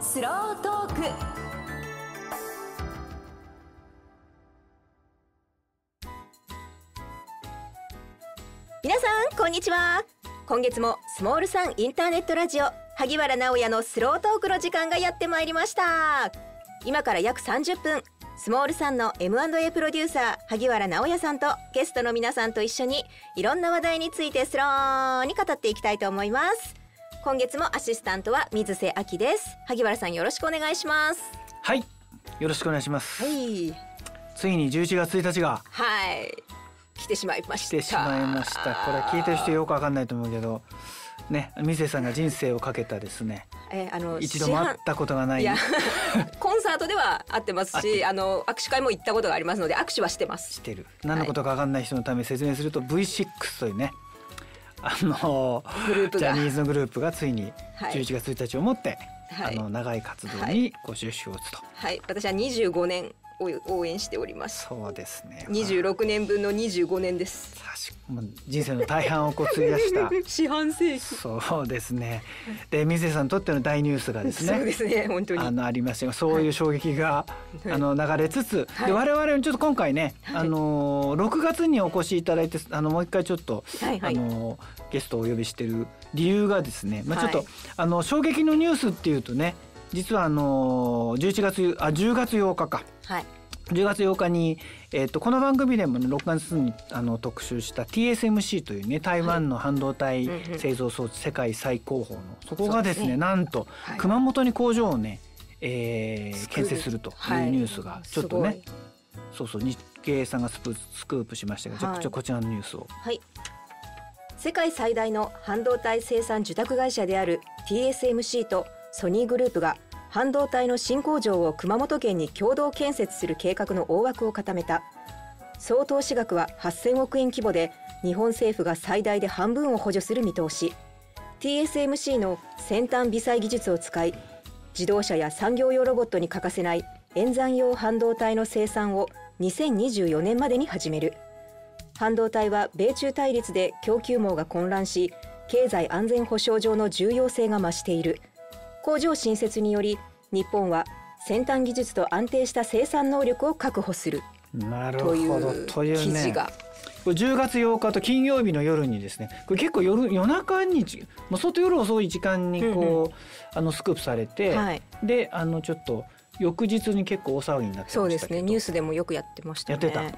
スロートーク。皆さんこんにちは。今月もスモールさんインターネットラジオ萩原直也のスロートークの時間がやってまいりました。今から約30分スモールさんの M&A プロデューサー萩原直也さんとゲストの皆さんと一緒にいろんな話題についてスローに語っていきたいと思います。今月もアシスタントは水瀬明です。萩原さんよろしくお願いします。はい。よろしくお願いします、はい。ついに11月1日が。はい。来てしまいました。来てしまいました。これ聞いてる人よくわかんないと思うけど。ね水瀬さんが人生をかけたですね。えーあの一度も会ったことがない。いや コンサートでは会ってますしあの握手会も行ったことがありますので握手はしてます。してる。何のことかわかんない人のために説明すると V6 というねあのグループが。ジャニーズのグループがついにはい。11月1日をもって、はい。あの長い活動はい。にご出資を打つと、はい。私は25年を応援しております。そうですね。26年分の25年です。確かもう人生の大半をこう費やした。四半世紀。そうですね。で水瀬さんにとっての大ニュースがですねそうですね本当に。あのありました。がそういう衝撃が、い。あの流れつつ、はい。で我々もちょっと今回ね、はい。あの6月にお越しいただいてあのもう一回ちょっと、はいはい。あのゲストをお呼びしてる理由がですね、まあ、ちょっと、はい。あの衝撃のニュースっていうとね実はあの11月あ10月8日かはい。10月8日に、えっとこの番組でも、ね、6月にあの特集した TSMC というね台湾の半導体製造装置世界最高峰のそこがですねね。なんとはい。熊本に工場をね、えー建設するというニュースがちょっとね、そうそう日経さんがスプスクープしましたが、ちょはい。ちょこちらのニュースを。はい。世界最大の半導体生産受託会社である TSMC とソニーグループが半導体の新工場を熊本県に共同建設する計画の大枠を固めた。総投資額は8000億円規模で日本政府が最大で半分を補助する見通し。TSMC の先端微細技術を使い自動車や産業用ロボットに欠かせない演算用半導体の生産を2024年までに始める。半導体は米中対立で供給網が混乱し経済安全保障上の重要性が増している。工場新設により日本は先端技術と安定した生産能力を確保する。なるといほど。うというね記事が。これ10月8日と金曜日の夜にですねこれ結構夜夜中にもう相当夜遅い時間にこう、あのスクープされて、はい。であのちょっと翌日に結構大騒ぎになってましたそうですね。ニュースでもよくやってましたね。やってた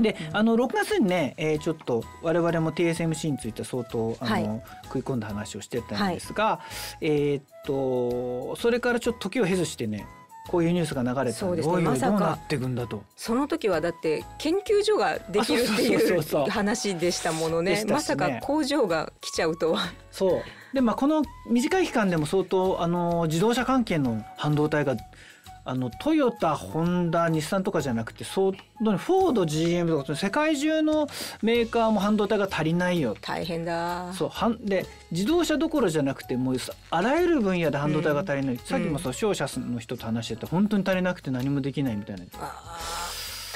で、あの6月にね、えーちょっと我々も TSMC について相当あの、はい。食い込んだ話をしてたんですが、えーっとそれからちょっと時を経ずしてねこういうニュースが流れたんでそうですね。まさかどうなっていくんだと。その時はだって研究所ができるっていそう話でしたものね。ね。まさか工場が来ちゃうとは。そう。でまあこの短い期間でも相当あの自動車関係の半導体があのトヨタホンダ日産とかじゃなくて相当にフォード GM とか世界中のメーカーも半導体が足りないよ。大変だ。そうはんで自動車どころじゃなくてもうさあらゆる分野で半導体が足りない、さっきもそう商社の人と話してて本当に足りなくて何もできないみたいな。あー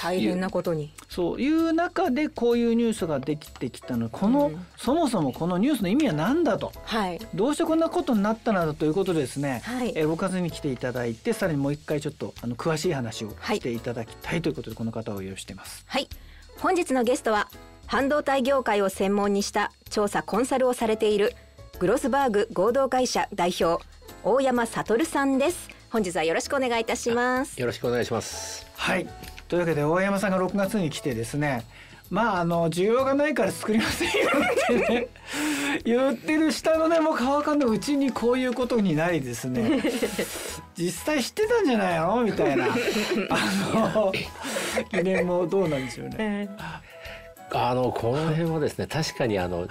大変なことに。そういう中でこういうニュースができてきたの。この、うん。そもそもこのニュースの意味は何だと。はい。どうしてこんなことになったのだということでですね、はい。えー、6月に来ていただいてさらにもう一回ちょっとあの詳しい話をはい。していただきたいということでこの方をお用意しています。はい。本日のゲストは半導体業界を専門にした調査コンサルをされているグロスバーグ合同会社代表大山悟さんです。本日はよろしくお願いいたします。よろしくお願いします。はいというわけで大山さんが6月に来てですねまああの需要がないから作りませんよってね 言ってる下のねもう川上のうちにこういうことになりですね実際知ってたんじゃないの？みたいなあの疑念もどうなんでしょうね。あのこの辺はですね確かにあの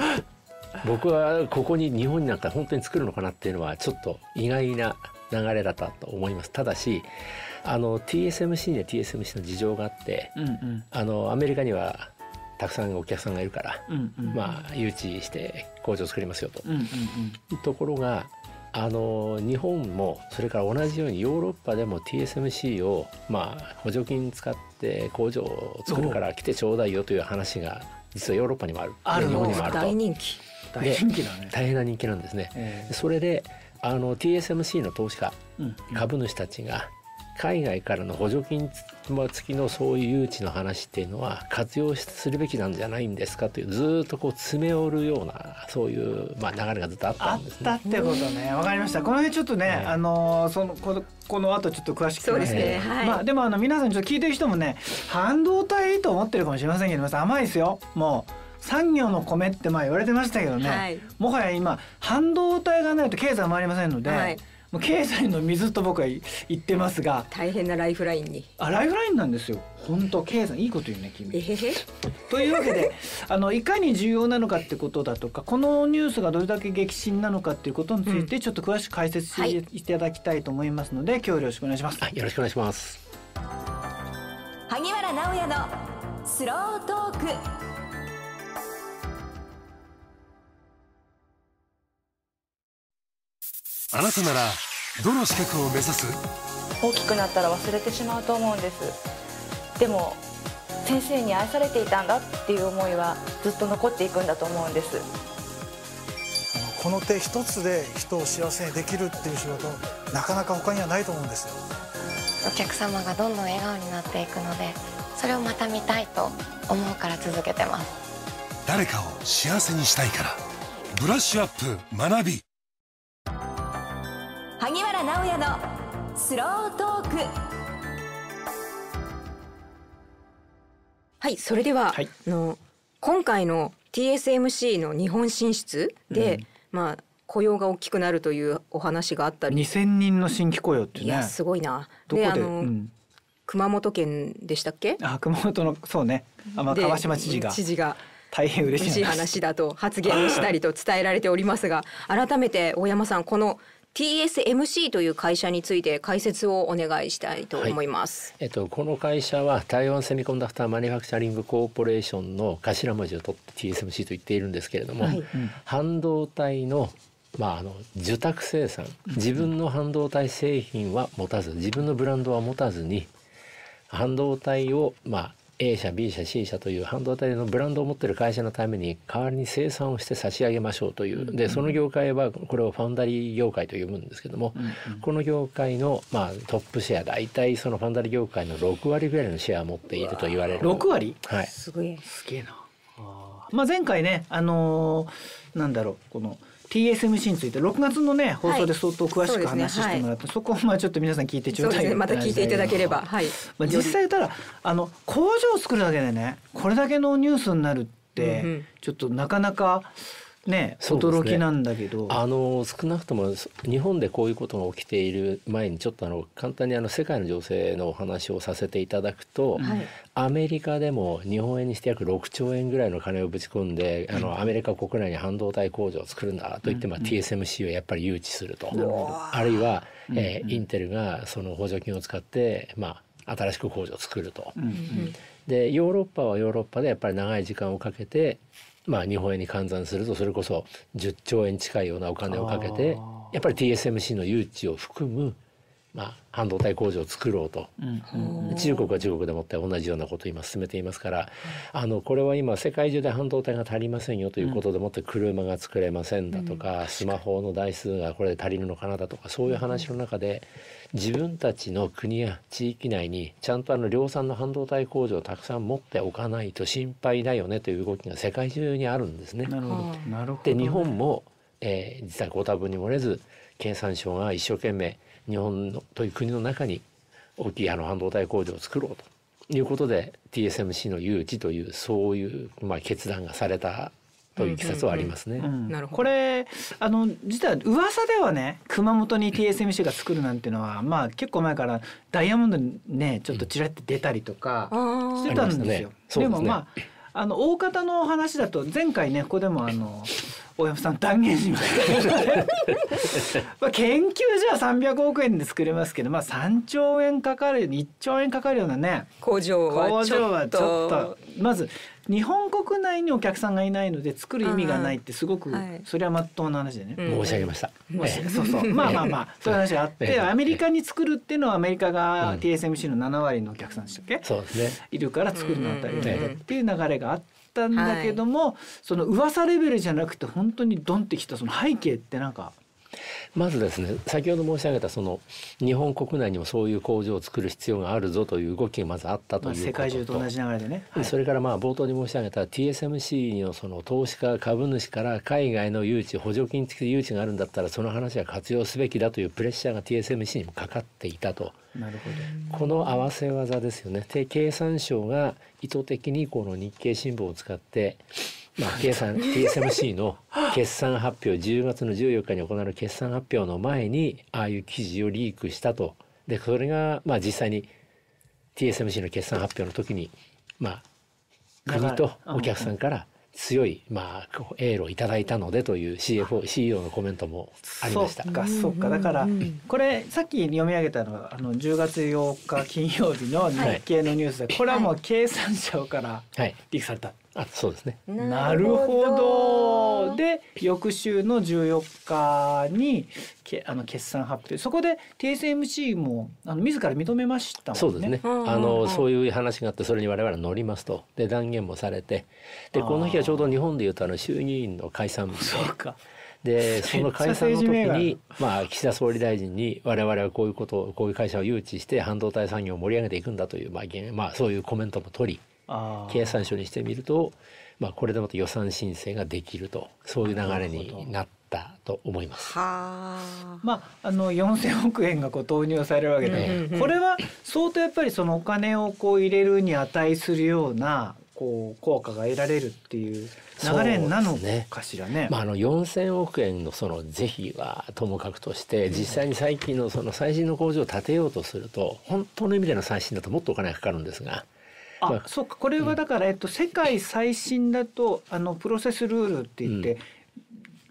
僕はここに日本になんか本当に作るのかなっていうのはちょっと意外な流れだったと思います。ただしあの TSMC には TSMC の事情があって、うんうん、あのアメリカにはたくさんお客さんがいるから、うんうん、まあ誘致して工場を作りますよと。うんうんうん、ところがあの日本もそれから同じようにヨーロッパでも TSMC を、まあ、補助金使って工場を作るから来てちょうだいよという話が実はヨーロッパにもある。ある日本にもあると。大人気。大人気だね。大変な人気なんですね、えー、それであの TSMC の投資家、うん、株主たちが海外からの補助金付きのそういう誘致の話っていうのは活用するべきなんじゃないんですかというずっとこう詰め寄るようなそういう、まあ、流れがずっとあったんですね。あったってことね。わかりました。この辺ちょっとね、ねあのそのこのこの後ちょっと詳しく。そうですね、はい、まあ、でもあの皆さんちょっと聞いてる人もね半導体と思ってるかもしれませんけど甘いですよもう。産業の米ってまあ言われてましたけどね、はい、もはや今半導体がないと経済回りませんので、はい、もう経済の水と僕は言ってますが。大変なライフラインに。あライフラインなんですよ。本当経済いいこと言うね君。というわけで あのいかに重要なのかってことだとかこのニュースがどれだけ激震なのかっていうことについてちょっと詳しく解説していただきたいと思いますので、はい、今日よろしくお願いします、よろしくお願いします。萩原直也のスロートークあなたならどの資格を目指す？大きくなったら忘れてしまうと思うんです。でも先生に愛されていたんだっていう思いはずっと残っていくんだと思うんです。この手一つで人を幸せにできるっていう仕事なかなか他にはないと思うんですよ。お客様がどんどん笑顔になっていくのでそれをまた見たいと思うから続けてます。誰かを幸せにしたいから。ブラッシュアップ学び萩原直也のスロートーク。はいそれでは、はい、あの今回の TSMC の日本進出で、うん、まあ雇用が大きくなるというお話があったり。2000人の新規雇用ってね。いやすごいな。であの、うん、熊本県でしたっけ？あ熊本のそうね。あ、まあ、川島知事が知事が大変嬉しい話。だと発言をしたりと伝えられておりますが改めて大山さんこの TSMC という会社について解説をお願いしたいと思います。はい、えっとこの会社は台湾セミコンダクターマニファクチャリングコーポレーションの頭文字を取って TSMC と言っているんですけれども、はい、半導体のまあ、あの受託生産自分の半導体製品は持たず自分のブランドは持たずに半導体をまあ A 社 B 社 C 社という半導体のブランドを持ってる会社のために代わりに生産をして差し上げましょうという。でその業界はこれをファンダリー業界と呼ぶんですけども、この業界の、まあ、トップシェア大体そのファンダリー業界の6割ぐらいのシェアを持っていると言われる。6割？はい。すごい。すげえな。まあ、前回ねあのー、なんだろうこの TSMC について6月のね放送で相当詳しく話してもらって、はい。そこをまあちょっと皆さん聞いてちょうだい、ね、また聞いていただければ、はい。まあ、実際たらあの工場を作るだけでねこれだけのニュースになるって、うんうん、ちょっとなかなかね、驚きなんだけど、あの少なくとも日本でこういうことが起きている前にちょっとあの簡単にあの世界の情勢のお話をさせていただくと、はい、アメリカでも日本円にして約6兆円ぐらいの金をぶち込んで、あのアメリカ国内に半導体工場を作るんだと言って、まあ、TSMC をやっぱり誘致すると、あるいは、えー、インテルがその補助金を使って、まあ、新しく工場を作ると。でヨーロッパはヨーロッパでやっぱり長い時間をかけてまあ、日本円に換算するとそれこそ10兆円近いようなお金をかけてやっぱり TSMC の誘致を含む、まあ、半導体工場を作ろうと、うん、中国は中国でもって同じようなことを今進めていますからあのこれは今世界中で半導体が足りませんよということでもって車が作れませんだとか、スマホの台数がこれで足りるのかなだとかそういう話の中で。自分たちの国や地域内にちゃんとあの量産の半導体工場をたくさん持っておかないと心配だよねという動きが世界中にあるんですね。なるほど。なるほど、で日本も、えー、実はご多分に漏れず経産省が一生懸命日本のという国の中に大きいあの半導体工場を作ろうということで TSMC の誘致というそういう、まあ、決断がされたといういきさつはありますね。なるほど。これあの実は噂ではね熊本に TSMC が作るなんていうのはまあ結構前からダイヤモンドにねちょっとちらって出たりとかしてたんですよ。でもまああの大方の話だと前回ねここでもあの大山さん断言しました まあ研究じゃ300億円で作れますけど、まあ、3兆円かかる1兆円かかるようなね工場はちょっと。まず日本国内にお客さんがいないので作る意味がないってすごく、それはまっとうな話でね、申し上げました、そうそう。まあまあまあそういう話があって、アメリカに作るっていうのはアメリカが TSMC の7割のお客さんでしたっけ、そうですね。いるから作るの当たり前だっていう流れがあったんだけども、その噂レベルじゃなくて本当にドンってきたその背景ってなんかまずですね先ほど申し上げたその日本国内にもそういう工場を作る必要があるぞという動きがまずあったということと、世界中と同じ流れでね、はい、それからまあ冒頭に申し上げた TSMC のその投資家株主から海外の誘致補助金付きで誘致があるんだったらその話は活用すべきだというプレッシャーが TSMC にもかかっていたと。なるほどこの合わせ技ですよね。で経産省が意図的にこの日経新聞を使ってまあ、計算 TSMC の決算発表10月の14日に行われる決算発表の前にああいう記事をリークしたと。でそれがまあ実際に TSMC の決算発表の時にまあ国とお客さんから強いまあエールをいただいたのでという CFO CEO のコメントもありました。そうかそうか。だからこれさっき読み上げたのはあの10月8日金曜日の日経のニュースで、これはもう経産省からリークされた。あそうですね。なるほど。で翌週の14日にけあの決算発表。そこで TSMC もあの自ら認めましたもんね。そうですね。あのそういう話があってそれに我々は乗りますと。で断言もされて。でこの日はちょうど日本でいうとあの衆議院の解散日。そうか。でその解散の時に、まあ、岸田総理大臣に我々はこういうことをこういう会社を誘致して半導体産業を盛り上げていくんだという、まあまあ、そういうコメントも取り経産省にしてみると、まあ、これでもと予算申請ができるとそういう流れになったと思います。まああの4,000億円がこう投入されるわけで、これは相当やっぱりそのお金をこう入れるに値するようなこう効果が得られるっていう流れなのかしらね。ねまああの4,000億円のその是非はともかくとして実際に最近のその最新の工場を建てようとすると本当の意味での最新だともっとお金がかかるんですが。あ、そうかこれはだから、えっと、世界最新だとあのプロセスルールって言って、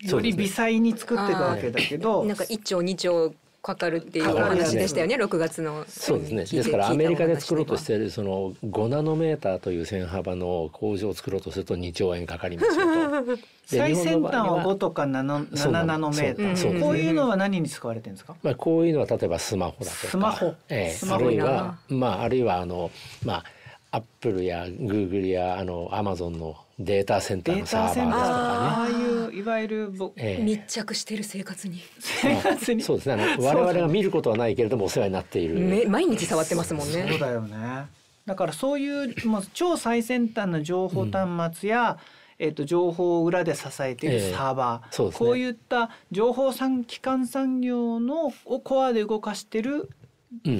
より微細に作っていくわけだけど、なんか1兆2兆かかるっていう話でしたよね6月のそうですね。ですからアメリカで作ろうとしているその5ナノメーターという線幅の工場を作ろうとすると2兆円かかりますよと。最先端は5とか 7, 7ナノメーター、うん、こういうのは何に使われてるんですか、まあ、こういうのは例えばスマホだとか。スマホ、えー、あるいはまああるいはあのまあアップルやグーグルやあのアマゾンのデータセンター。のサーバーですとかね。ああいういわゆる、えー、密着している生活に。生活に。そうですね。我々が見ることはないけれどもお世話になっている。毎日触ってますもんね。そうだよね。だからそういうもう超最先端の情報端末や、うん、えーと、情報を裏で支えているサーバー、えーね、こういった情報産基幹産業のをコアで動かしている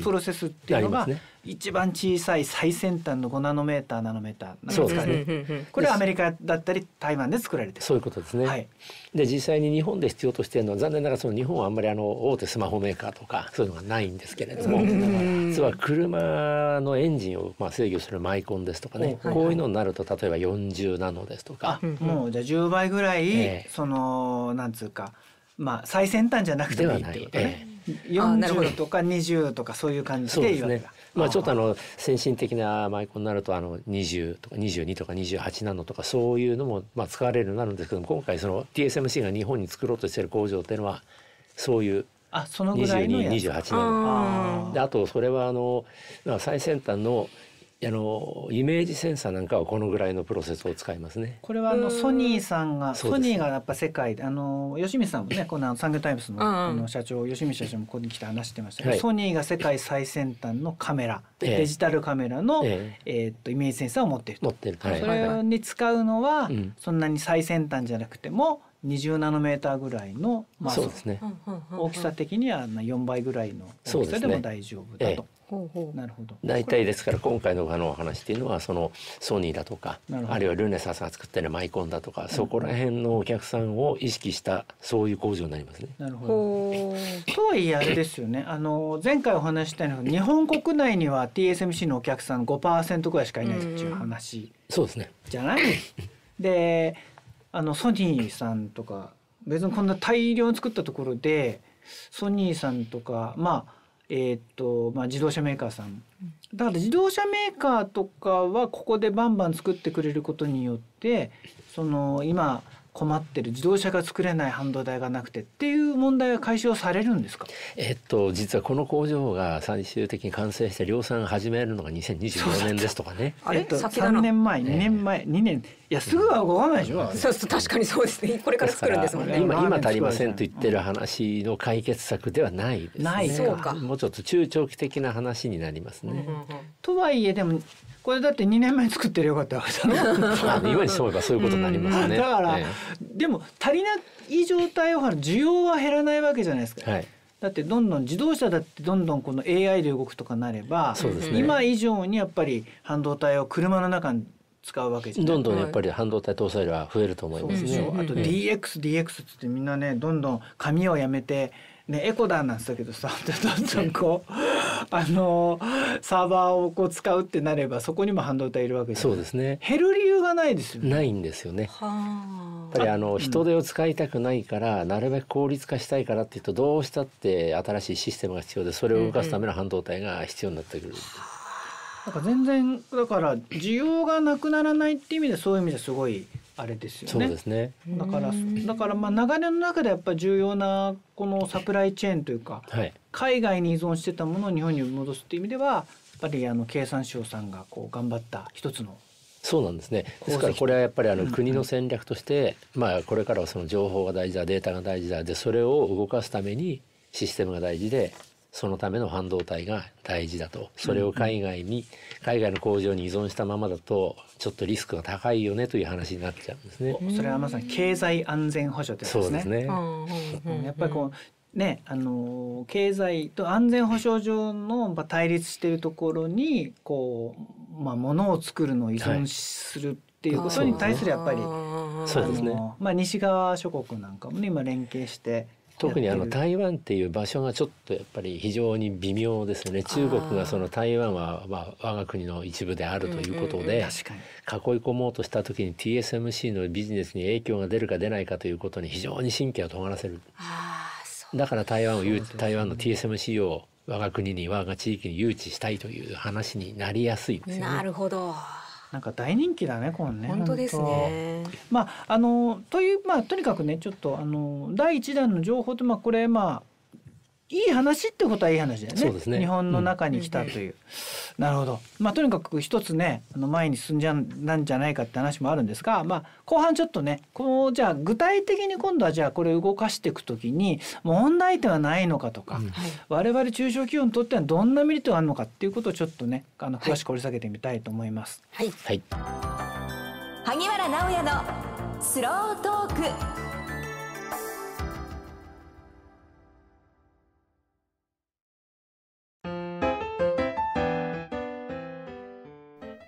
プロセスっていうのが、一番小さい最先端の5ナノメーターナノメーターなんですかね。これはアメリカだったり台湾で作ら。れてそういうことですね。はい、で実際に日本で必要としているのは残念ながらその日本はあんまりあの大手スマホメーカーとかそういうのがないんですけれども、実は車のエンジンをまあ制御するマイコンですとかね、こういうのになると例えば40ナノですとか、もうじゃあ10倍ぐらい、えー、そのなんつうかまあ最先端じゃなくてもいいってことね。40とか20とかそういう感じで言われる。まあ、ちょっとあの先進的なマイコンになるとあの20とか22とか28ナノとかそういうのもまあ使われるようになるんですけども今回その TSMC が日本に作ろうとしている工場っていうのはそういう2228ナノであとそれはあの最先端のあのイメージセンサーなんかはこのぐらいのプロセスを使いますね。これはあのソニーさんがソニーがやっぱ世界であの吉見さんもねこの産業タイムスのあの社長吉見社長もここに来て話してましたけど、はい、ソニーが世界最先端のカメラ、えー、デジタルカメラの、えー、えー、っとイメージセンサーを持っている持ってる、はい、それに使うのは、そんなに最先端じゃなくても20ナノメーターぐらいの、まあ、そうですね。大きさ的には4倍ぐらいの大きさでも大丈夫だと。なるほど。大体ですから今回のあのお話っていうのはそのソニーだとかあるいはルネサスが作ってるマイコンだとかそこら辺のお客さんを意識したそういう工場になりますね。なるほど。とはいえあれですよね。あの前回お話したように日本国内には TSMC のお客さん5%ぐらいしかいないっていう話。そうですね。じゃない？であのソニーさんとか別にこんな大量に作ったところでソニーさんとかまあえー、っとまあ、自動車メーカーさん。だから自動車メーカーとかはここでバンバン作ってくれることによってその今困ってる自動車が作れない半導体がなくてっていう問題は解消されるんですか？えっと実はこの工場が最終的に完成して量産始めるのが2024年ですとかね。え？っと、3年前2年前2年。いやすぐは動かないでしょ、うん、そう確かにそうですね。これから作るんですもんね。今今足りませんと言ってる話の解決策ではないですね。ないそうか。もうちょっと中長期的な話になりますね、うんうんうん、とはいえでもこれだって2年前作ってるよかったわけだろ今にそういえばそういうことになりますね、だから、でも足りない状態を需要は減らないわけじゃないですか、はい、だってどんどん自動車だってどんどんこの AI で動くとかなれば、ね、今以上にやっぱり半導体を車の中に使うわけじゃどんどんやっぱり半導体搭載量は増えると思いますね。あと DX、DX ってみんなねどんどん紙をやめてね、エコダーなんだけどさ どんどんこうあのサーバーをこう使うってなればそこにも半導体いるわけそうですね。減る理由がないですよね。ないんですよね。やっぱりあの人手を使いたくないから、うん、なるべく効率化したいからっていうとどうしたって新しいシステムが必要でそれを動かすための半導体が必要になってくる、うんうん。なんか全然だから需要がなくならないっていう意味でそういう意味ですごいあれですよね。そうですね。だからだからまあ流れの中でやっぱり重要なこのサプライチェーンというか、はい、海外に依存してたものを日本に戻すっていう意味ではやっぱりあの経産省さんがこう頑張った一つのそうなんですね。ですからこれはやっぱりあの国の戦略として、まあこれからはその情報が大事だ、データが大事だでそれを動かすためにシステムが大事でそのための半導体が大事だと。それを海外に、海外の工場に依存したままだとちょっとリスクが高いよねという話になっちゃうんですね。それはまさに経済安全保障ってそうですね。やっぱりこうね、あの経済と安全保障上の対立しているところにこう、まあ、ものを作るのを依存するっていうことに対するやっぱり、はい、そうですね、まあ、西側諸国なんかもね今連携して特にあの台湾っていう場所がちょっとやっぱり非常に微妙ですね。中国がその台湾はまあ我が国の一部であるということで囲い込もうとした時に TSMC のビジネスに影響が出るか出ないかということに非常に神経を尖らせる。だから台湾を台湾の TSMC を我が国に我が地域に誘致したいという話になりやすいですね。なるほどなんか大人気だねこのね。本当ですね。まああのというまあとにかくねちょっとあの第一弾の情報ってまあこれまあいい話ってことはいい話だよね。ね日本の中に来たという。うん、なるほど。まあとにかく一つね、あの前に進んじゃなんじゃないかって話もあるんですが、まあ後半ちょっとね、こうじゃあ具体的に今度はじゃあこれ動かしていくときに問題点はないのかとか、うん、我々中小企業にとってはどんなメリットがあるのかっていうことをちょっとね、あの詳しく掘り下げてみたいと思います。はい。はい。萩原直也のスロートーク。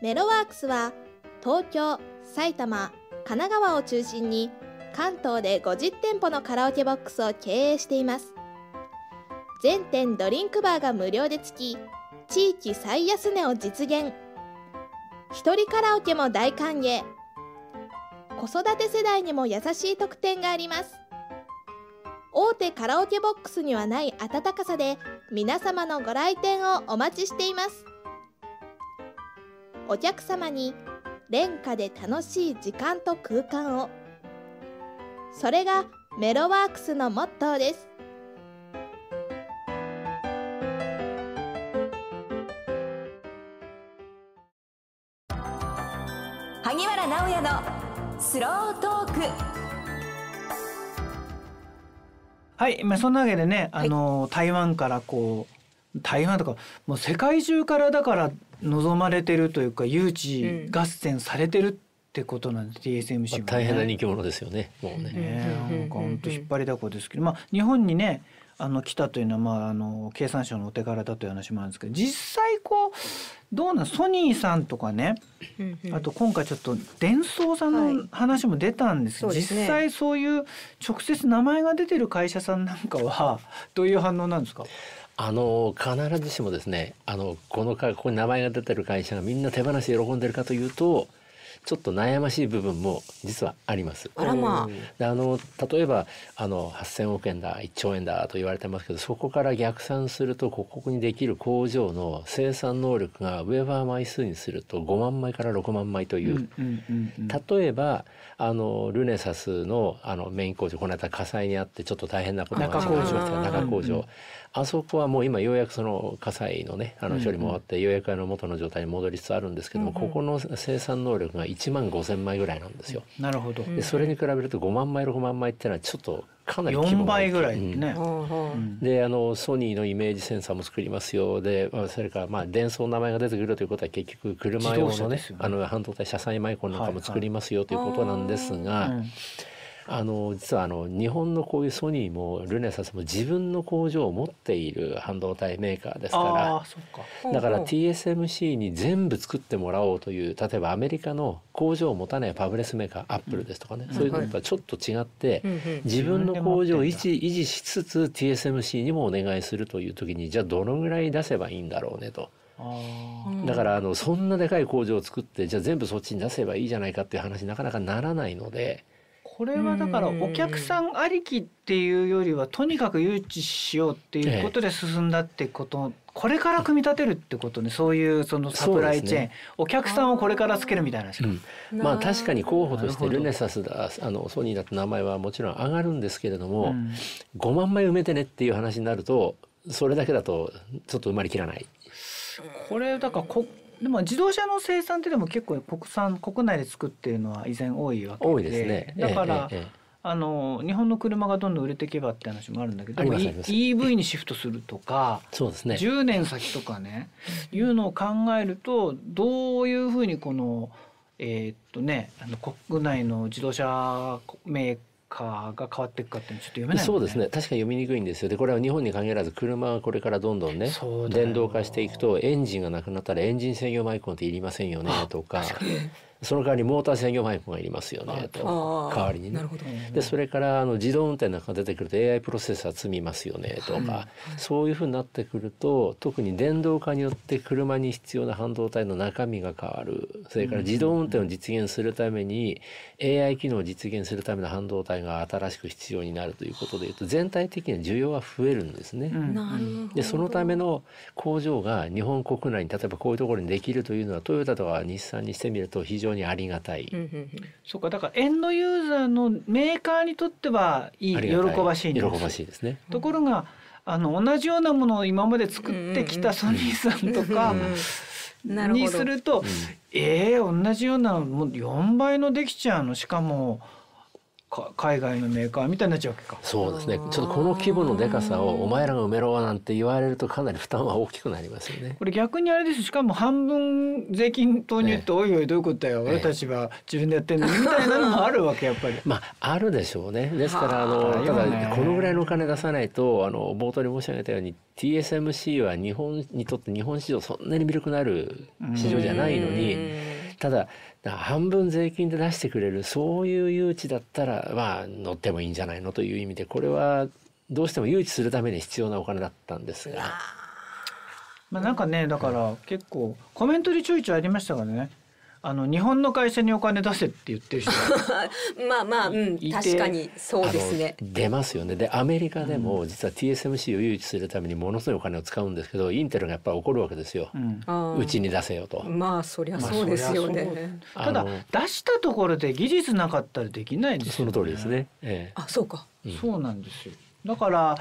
メロワークスは東京、埼玉、神奈川を中心に関東で50店舗のカラオケボックスを経営しています。全店ドリンクバーが無料でつき、地域最安値を実現。一人カラオケも大歓迎。子育て世代にも優しい特典があります。大手カラオケボックスにはない温かさで皆様のご来店をお待ちしています。お客様に廉価で楽しい時間と空間を。それがメロワークスのモットーです。萩原直也のスロートーク。はい、まあ、そんなわけでね、あの、はい、台湾からこう台湾とかもう世界中からだから望まれてるというか誘致合戦されてるってことなんです、うん、TSMC も、ね、大変な人気者ですよね。もうね。ねなんか本当引っ張りだこですけど、まあ日本にねあの来たというのはまああの経産省のお手柄だという話もあるんですけど実際こうどうなんソニーさんとかねあと今回ちょっと伝送さんの話も出たんですけど、はい。ね、実際そういう直接名前が出てる会社さんなんかはどういう反応なんですか？あの必ずしもですねあのこのここに名前が出てる会社がみんな手放し喜んでるかというとちょっと悩ましい部分も実はあります。あらまあ、あの例えばあの8,000億円だ1兆円だと言われてますけどそこから逆算するとここにできる工場の生産能力がウェーバー枚数にすると5万枚から6万枚という、例えばあのルネサスのあのメイン工場この間火災にあってちょっと大変なことが中工場。中工場、あそこはもう今ようやくその火災のねあの処理も終わって、ようやくあの元の状態に戻りつつあるんですけども、ここの生産能力が1万5,000枚ぐらいなんですよ。なるほど。でそれに比べると5万枚6万枚っていうのはちょっとかなり規模4が大きい。倍ぐらいね。うん。であのソニーのイメージセンサーも作りますよ。で、まあ、それからまあ電装の名前が出てくるということは結局車用のねね。あの半導体車載マイコンなんかも作りますよということなんですが、うんあの実はあの日本のこういうソニーもルネサスも自分の工場を持っている半導体メーカーですから。だから TSMC に全部作ってもらおうという例えばアメリカの工場を持たないファブレスメーカーアップルですとかね、そういうのとはちょっと違って、自分の工場を維持維持しつつ TSMC にもお願いするという時にじゃあどのぐらい出せばいいんだろうねと。だからあのそんなでかい工場を作ってじゃあ全部そっちに出せばいいじゃないかっていう話になかなかならないのでこれはだからお客さんありきっていうよりはとにかく誘致しようっていうことで進んだってこと、これから組み立てるってことね。そういうそのサプライチェーン、ね。お客さんをこれからつけるみたいな話か、まあ確かに候補としてルネサスだあのソニーだって名前はもちろん上がるんですけれども、うん。5万枚埋めてねっていう話になるとそれだけだとちょっと埋まりきらない。これだからこでも自動車の生産ってでも結構国産国内で作ってるのは依然多いわけで多いですね。だから、ええええあの日本の車がどんどん売れていけばって話もあるんだけど EV にシフトするとかそうですね。10年先とかねいうのを考えるとどういうふうにこのえーっとねあの国内の自動車メーカーが変わっていくかってちょっと読めないもんそうですね。確かに読みにくいんですよ。でこれは日本に限らず車はこれからどんどんね電動化していくとエンジンがなくなったらエンジン制御マイコンっていりませんよねとかその代わりモーター制御マイコンがいりますよねと。代わりにね。なるほど。でそれからあの自動運転なんかが出てくると AI プロセッサー積みますよねとか、そういうふうになってくると特に電動化によって車に必要な半導体の中身が変わる。それから自動運転を実現するために AI 機能を実現するための半導体が新しく必要になるということでいうと全体的には需要は増えるんですね。うん。なるほど。でそのための工場が日本国内に例えばこういうところにできるというのはトヨタとか日産にしてみると非常にありがたい。うんうんうん。そうかだからエンドユーザーのメーカーにとってはいい喜ばしいんです。喜ばしいですね。ところがあの同じようなものを今まで作ってきたソニーさんとかにすると、えー、同じようなもう4倍のできちゃうの。しかもか海外のメーカーみたいになっちゃうわけか。そうですね。ちょっとこの規模のでかさをお前らが埋めろなんて言われるとかなり負担は大きくなりますよね。これ逆にあれですしかも半分税金投入って、おいおいどういうことだよ、ええ俺たちは自分でやってんのにみたいなのもあるわけやっぱり。まああるでしょうね。ですからあはあのただこのぐらいのお金出さないとあの冒頭に申し上げたように TSMC は日本にとって日本市場そんなに魅力のある市場じゃないのに。ただ半分税金で出してくれるそういう誘致だったらまあ乗ってもいいんじゃないのという意味でこれはどうしても誘致するために必要なお金だったんですが。まあなんかねだから結構コメントでちょいちょいありましたからねあの日本の会社にお金出せって言ってる人。まあまあ、うん、いて。確かにそうですね。出ますよね。でアメリカでも実は TSMC を誘致するためにものすごいお金を使うんですけどインテルがやっぱり怒るわけですよ、うちに出せよと。まあそりゃそうですよね。まあただの出したところで技術なかったらできないんですよ、その通りですね。ええ。あ、そうか。そうなんですよ。だから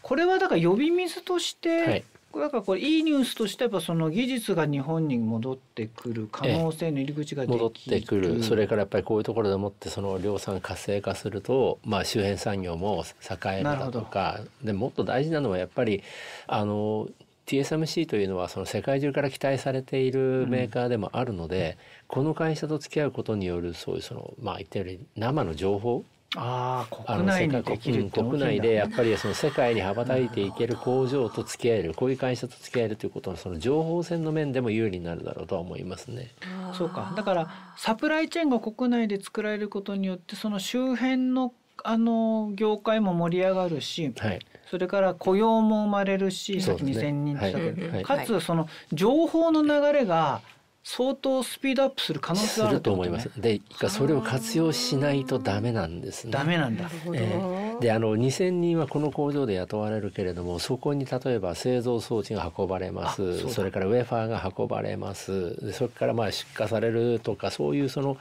これはだから呼び水として、はいだかこれいいニュースとしてやっぱその技術が日本に戻ってくる可能性の入り口ができる、戻ってくる。それからやっぱりこういうところでもってその量産活性化すると、まあ、周辺産業も栄えるだとか。でもっと大事なのはやっぱりあの TSMC というのはその世界中から期待されているメーカーでもあるので、この会社と付き合うことによるそういうそのまあ言ったように生の情報あ国内に世界できるってうん国内でやっぱりその世界に羽ばたいていける工場と付き合えるこういう会社と付き合えるということのその情報戦の面でも有利になるだろうとは思いますね。そうか。だからサプライチェーンが国内で作られることによってその周辺のあの業界も盛り上がるし、はい。それから雇用も生まれるし、さっきそうですね。2,000人って言ったけど、はい。はい。かつその情報の流れが相当スピードアップする可能性ある、ね、と思います。で、それを活用しないとダメなんですね。ダメなんだ。えー、で、あの2000人はこの工場で雇われるけれども、そこに例えば製造装置が運ばれます。それからウェファーが運ばれます。で、それからまあ出荷されるとかそういうその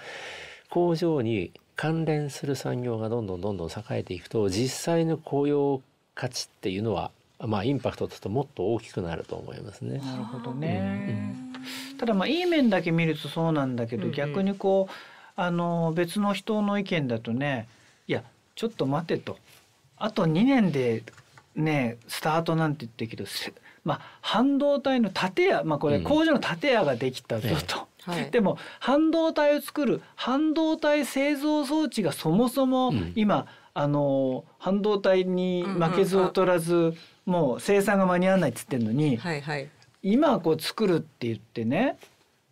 工場に関連する産業がどんどんどんどん栄えていくと実際の雇用価値っていうのはまあインパクトともっと大きくなると思いますね。なるほどね。うん、ただまあいい面だけ見るとそうなんだけど、うんうん、逆にこうあの別の人の意見だとねいやちょっと待てと。あと2年でねスタートなんて言ってるけどまあ半導体の建屋まあこれ工場の建屋ができたぞと。はい、でも半導体を作る半導体製造装置がそもそも今、うん、あの半導体に負けず劣らず、うんうん、もう生産が間に合わないっつってんのに、はいはい、今こう作るって言ってね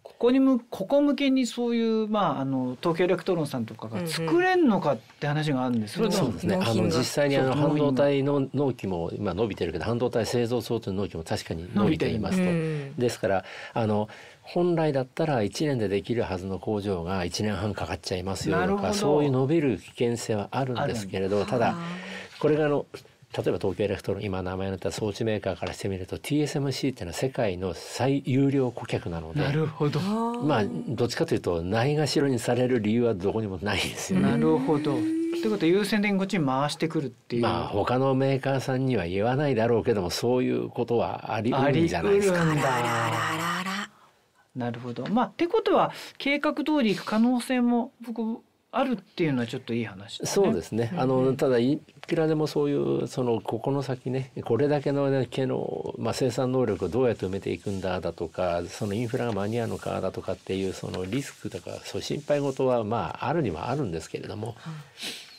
ここにむここ向けにそういうまああの東京エレクトロンさんとかが作れんのかって話があるんです、うんうん、そうですね。あの実際にあの半導体の納期も今伸びてるけど半導体製造装置の納期も確かに伸びていますと、うん、ですからあの本来だったら1年でできるはずの工場が1年半かかっちゃいますよとかそういう伸びる危険性はあるんですけれどただこれがあの例えば東京エレクトロン今名前の上がった装置メーカーからしてみると TSMC っていうのは世界の最優良顧客なのでなるほどまあどっちかというとないがしろにされる理由はどこにもないですよね。なるほどということは優先的にこっちに回してくるっていうまあ他のメーカーさんには言わないだろうけどもそういうことはありうるんじゃないですか。なるほど。まあってことは計画通りいく可能性も僕あるっていうのはちょっといい話、ね、そうですね。あのただいくらでもそういうそのここの先ねこれだけの、ね、毛の、まあ、生産能力をどうやって埋めていくんだだとかそのインフラが間に合うのかだとかっていうそのリスクとかそう心配事はまああるにはあるんですけれども。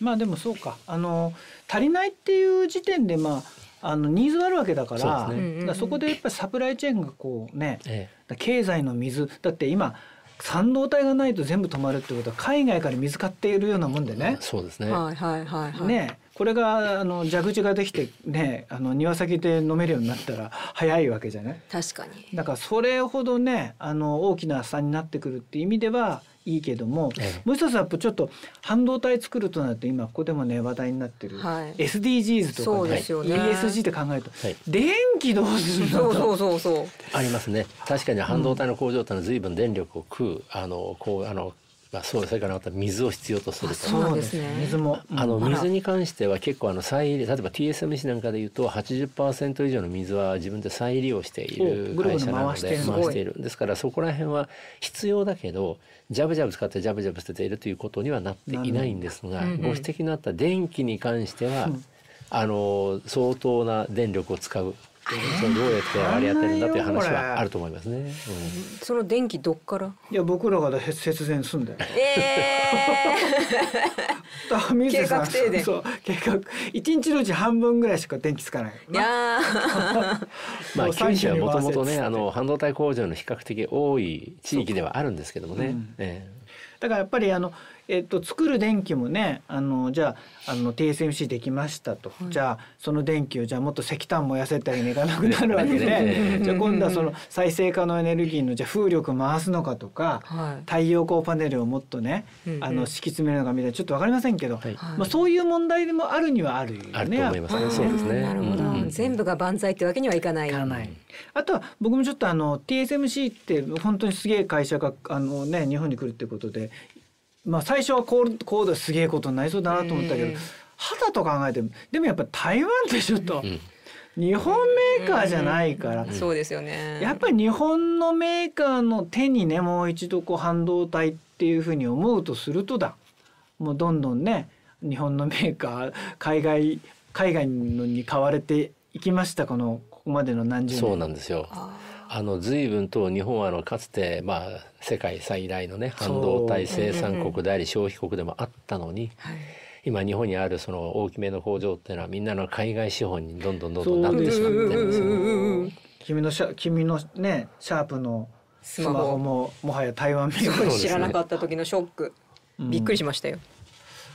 まあでもそうか。あの足りないっていう時点でまああのニーズがあるわけだからそ、ね,、そこでやっぱりサプライチェーンがこうね、ええ、経済の水。だって今半導体がないと全部止まるってことは海外から水買っているようなもんでね。そうですね。はいはいはい、はい、ねこれがあの蛇口ができてねあの庭先で飲めるようになったら早いわけじゃない？確かにだからそれほどねあの大きな差になってくるっていう意味ではいいけども、ええ、もう一つはちょっと半導体作るとなると今ここでもね話題になってる、はい、SDGs とかねね。ESG って考えると、はい、電気どうするの？そうそうそうそう。ありますね。確かに半導体の工場ってのは随分電力を食うあのこうあのまあ、そうそれからまた水を必要とすると。そうですね。水も、あの水に関しては結構あの再例えば TSMC なんかでいうと80%以上の水は自分で再利用している会社なので回している。ですからそこら辺は必要だけどジャブジャブ使ってジャブジャブ捨てているということにはなっていないんですが、ご指摘のあった電気に関しては、あの相当な電力を使うどうやってあれやってるんだという話はあると思いますね。うん、その電気どっから？いや僕らが節電すんだよ。えー、計画停電。そう計画一日のうち半分ぐらいしか電気つかない。いや まあ九州はもともとねあの半導体工場の比較的多い地域ではあるんですけどもね。うん、えー、だからやっぱりあのえっと、作る電気もねあのじゃああの TSMC できましたと、はい、じゃあその電気をじゃあもっと石炭燃やせたりにいかなくなるわけで。じゃあ今度はその再生可能エネルギーのじゃあ風力回すのかとか、はい、太陽光パネルをもっとね、あの敷き詰めるのかみたい。なちょっと分かりませんけど、はい、まあ、そういう問題でもあるにはあるよね。あると思いますね。そうですね。なるほど、うん、全部が万歳ってわけにはいかない。いかない。あとは僕もちょっとあの TSMC って本当にすげえ会社があのね日本に来るってことでまあ最初はこうこうですげえことになりそうだなと思ったけど肌と考えてもでもやっぱ台湾でしょと。日本メーカーじゃないから、そうですよね。やっぱり日本のメーカーの手にねもう一度こう半導体っていうふうに思うとするとだ。もうどんどんね日本のメーカー海外海外のに買われていきましたこのここまでの何十年。そうなんですよあの随分と日本はあのかつてまあ世界最大のね半導体生産国であり消費国でもあったのに、今日本にあるその大きめの工場っていうのはみんなの海外資本にどんどんどんどんなってしまってるんですよ。君のシャ君のねシャープのスマホももはや台湾メーカー知らなかった時のショック、びっくりしましたよ。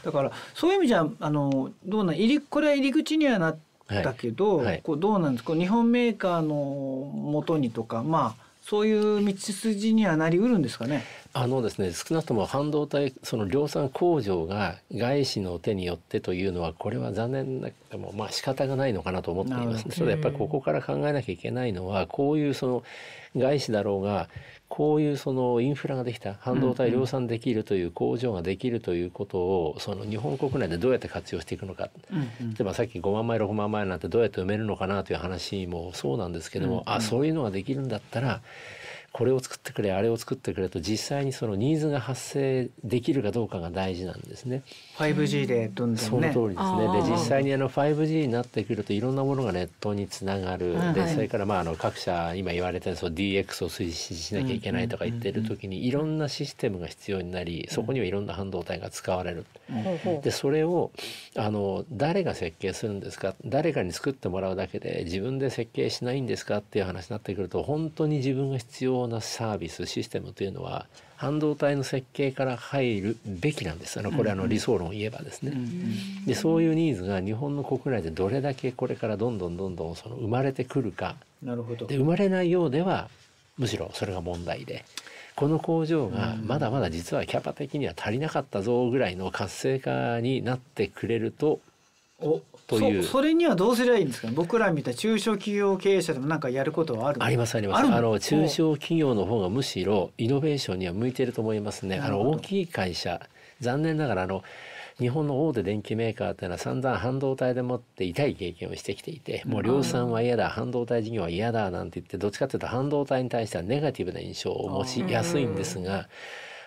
だからそういう意味じゃあのどうな入りこれは入り口にはなってだけど、はい。はい、こうどうなんですか？日本メーカーのもとにとかまあそういう道筋にはなりうるんですかね？あのですね少なくとも半導体その量産工場が外資の手によってというのはこれは残念なでもまあ仕方がないのかなと思っています。それやっぱりここから考えなきゃいけないのはこういうその外資だろうがこういうそのインフラができた半導体量産できるという工場ができるということをその日本国内でどうやって活用していくのか、例えばさっき5万枚6万枚なんてどうやって埋めるのかなという話もそうなんですけども、あそういうのができるんだったらこれを作ってくれあれを作ってくれと実際にそのニーズが発生できるかどうかが大事なんですね。5G でどんどんね。その通りですね。で実際にあの 5G になってくるといろんなものがネットにつながる。でそれからまああの各社今言われてるそう DX を推進しなきゃいけないとか言ってる時にいろんなシステムが必要になりそこにはいろんな半導体が使われる。でそれをあの誰が設計するんですか？誰かに作ってもらうだけで自分で設計しないんですか？っていう話になってくると本当に自分が必要なサービスシステムというのは半導体の設計から入るべきなんです。あのこれあの理想論を言えばですね。でそういうニーズが日本の国内でどれだけこれからどんどんどんどんその生まれてくるか。なるほど。で生まれないようではむしろそれが問題で。この工場がまだまだ実はキャパ的には足りなかったぞぐらいの活性化になってくれるとおという。それにはどうすればいいんですか、ね、僕らみたいな中小企業経営者でもなんかやることはあるありますあります。あの？中小企業の方がむしろイノベーションには向いてると思いますね。あの大きい会社残念ながらあの日本の大手電機メーカーっていうのは散々半導体でもって痛い経験をしてきていてもう量産は嫌だ半導体事業は嫌だなんて言ってどっちかというと半導体に対してはネガティブな印象を持ちやすいんですが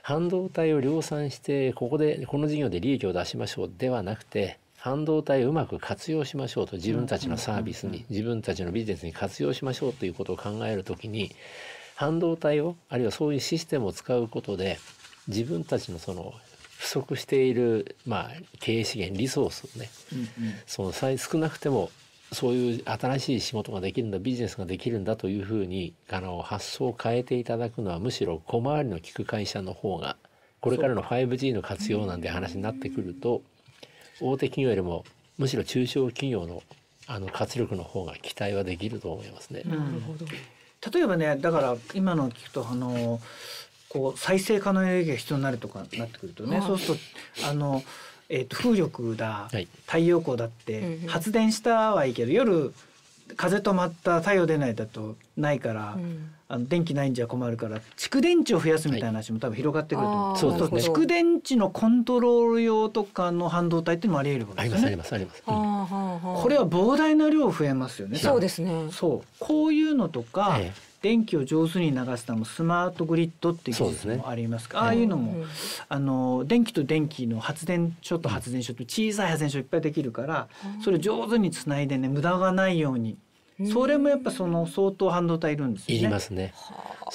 半導体を量産してここでこの事業で利益を出しましょうではなくて半導体をうまく活用しましょうと自分たちのサービスに自分たちのビジネスに活用しましょうということを考えるときに半導体をあるいはそういうシステムを使うことで自分たちのその不足している、まあ、経営資源リソースをね、うんうん、その少なくてもそういう新しい仕事ができるんだビジネスができるんだというふうにあの発想を変えていただくのはむしろ小回りの利く会社の方がこれからの 5G の活用なんて話になってくると大手企業よりもむしろ中小企業のあの活力の方が期待はできると思いますね。なるほど。例えばねだから今の聞くとあのこう再生可能エネルギーが必要になるとかなってくるとね、そうするとあの、えーと、風力だ、はい、太陽光だって発電したはいいけど夜風止まった太陽出ないだとないから、うん、あの電気ないんじゃ困るから蓄電池を増やすみたいな話も多分広がってくると思う、そうすると蓄電池のコントロール用とかの半導体っていうのもあり得るわけですね。ありますあります、これは膨大な量増えますよね。そうですね。そう。こういうのとか、ええ。電気を上手に流すためスマートグリッドっていう技術もありますか、ね、ああいうのも、うん、あの電気と電気の発電所と発電所と小さい発電所いっぱいできるから、うん、それ上手につないでね無駄がないようにそれもやっぱその相当半導体いるんですよね。いりますね。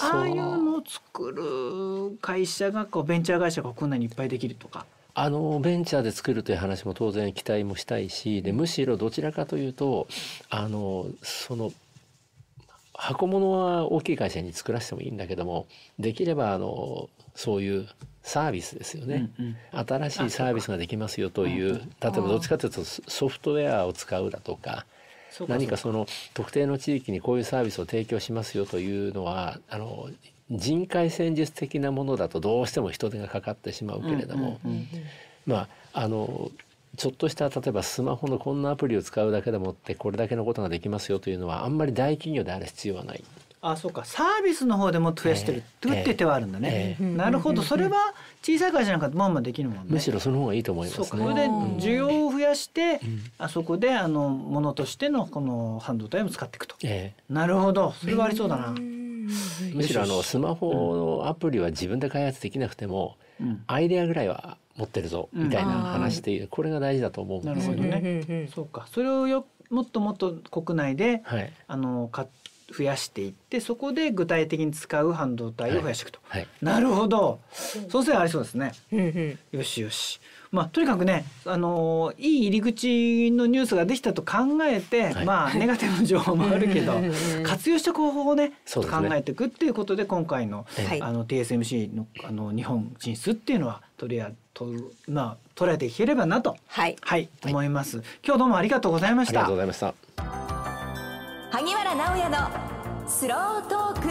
ああいうのを作る会社がこうベンチャー会社が国内にいっぱいできるとか。あのベンチャーで作るという話も当然期待もしたいしでむしろどちらかというとあのその箱物は大きい会社に作らせてもいいんだけどもできればあのそういうサービスですよね、うんうん、新しいサービスができますよという例えばどっちかというとソフトウェアを使うだとか何かその特定の地域にこういうサービスを提供しますよというのはあの人海戦術的なものだとどうしても人手がかかってしまうけれども、まああのちょっとした例えばスマホのこんなアプリを使うだけでもってこれだけのことができますよというのはあんまり大企業である必要はない。あそうか。サービスの方でも増やしてる、えー、って手はあるんだね、えー、なるほど。それは小さい会社なんかまんまできるもんね。むしろその方がいいと思いますね。そこで需要を増やして、うん、あそこであのものとしてのこの半導体を使っていくと、えー、なるほど。それはありそうだな、むしろあのスマホのアプリは自分で開発できなくても、うん、アイデアぐらいは持ってるぞみたいな話で、うん、これが大事だと思うんですよね。そうか。それをよもっともっと国内で、はい、あの買って増やしていってそこで具体的に使う半導体を増やしていくと、はい。はい、なるほど。そうすればありそうですね、よしよし。まあとにかくねあのいい入り口のニュースができたと考えて、はい、まあネガティブな情報もあるけど活用した方法をねね。考えていくっていうことで今回の,、あの TSMC のあの日本進出っていうのは取りあとまあ捉えていければなと。はい、はい、思います。今日どうもありがとうございました。ありがとうございました。萩原直也のスロートーク。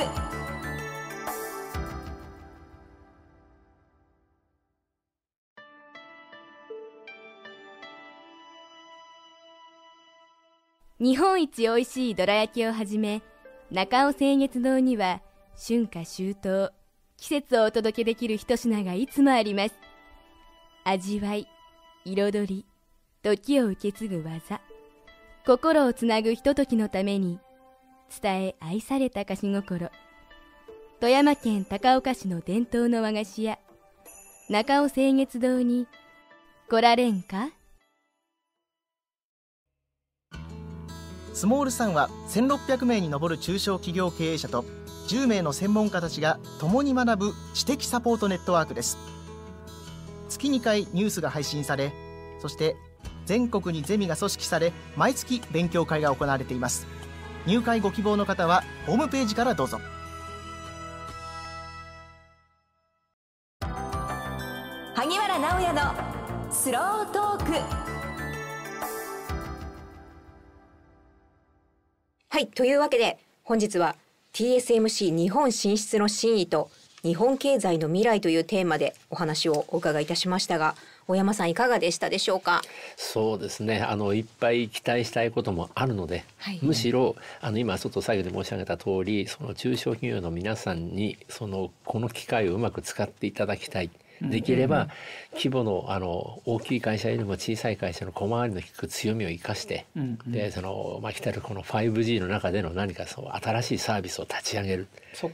日本一おいしいどら焼きをはじめ中尾清月堂には春夏秋冬。季節をお届けできる一品がいつもあります。味わい彩り時を受け継ぐ技。心をつなぐひとときのために伝え愛された菓子心。富山県高岡市の伝統の和菓子屋中尾清月堂に来られんか？スモールさんは1600名に上る中小企業経営者と10名の専門家たちが共に学ぶ知的サポートネットワークです。月2回ニュースが配信されそして全国にゼミが組織され毎月勉強会が行われています。入会ご希望の方はホームページからどうぞ。萩原直也のスロートーク。はいというわけで本日は TSMC 日本進出の真意と日本経済の未来というテーマでお話をお伺いいたしましたが大山さんいかがでしたでしょうか？そうですね。あのいっぱい期待したいこともあるので、はい、むしろあの今ちょっと最後で申し上げた通りその中小企業の皆さんにそのこの機会をうまく使っていただきたい。できれば規模のあの大きい会社よりも小さい会社の小回りの利く強みを生かして、でそのまあ来たるこの 5G の中での何かそう新しいサービスを立ち上げる。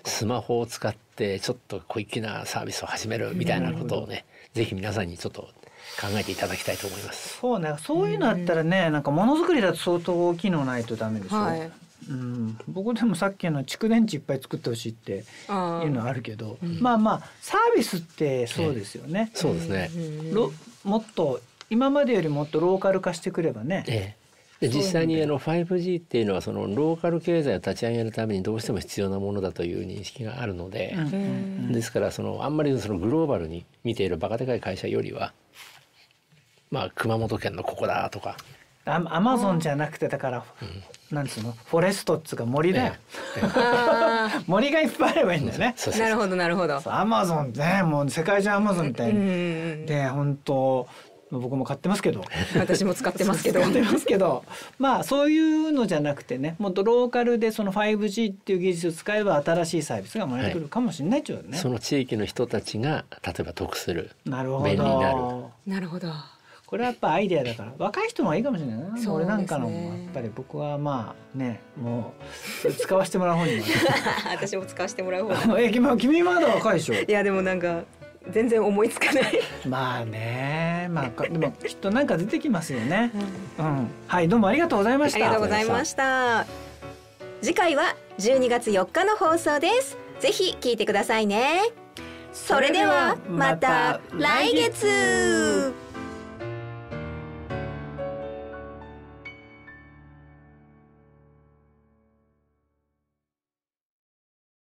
スマホを使ってちょっと小粋なサービスを始めるみたいなことをね、ぜひ皆さんにちょっと考えていただきたいと思います。そうね、そういうのあったらね、なんかものづくりだと相当大きいのないとダメでしょ。はい。うん、僕でもさっきの蓄電池いっぱい作ってほしいっていうのはあるけど、うん、まあまあサービスってそうですよね。そうですね。もっと今までよりもっとローカル化してくればね。ええ。で実際にあの 5G っていうのはそのローカル経済を立ち上げるためにどうしても必要なものだという認識があるので、ですからそのあんまりそのグローバルに見ているバカでかい会社よりはまあ熊本県のここだとか。アマゾンじゃなくてだから、うん、なんつうの？フォレストっつうか森だよ、ええ、森がいっぱいあればいいんだよね。なるほどなるほど。アマゾンねもう世界中アマゾンみたいに、で本当僕も買ってますけど。私も使ってますけど。使ってますけど。まあそういうのじゃなくてねもっとローカルでその 5G っていう技術を使えば新しいサービスが生まれてくるかもしれないっていうね、はい、その地域の人たちが例えば得する。なるほど。便利になる。なるほどこれはやっぱアイデアだから。若い人もいいかもしれないな、ね、俺なんかのもやっぱり僕はまあねもう使わせてもらう方に 私も使わせてもらう方。え君君まだ若いでしょ。いやでもなんか全然思いつかない。まあね。まあでもきっとなんか出てきますよね、うん、うん、はいどうもありがとうございました。ありがとうございました。次回は12月4日の放送です。ぜひ聞いてくださいね。それではまた来月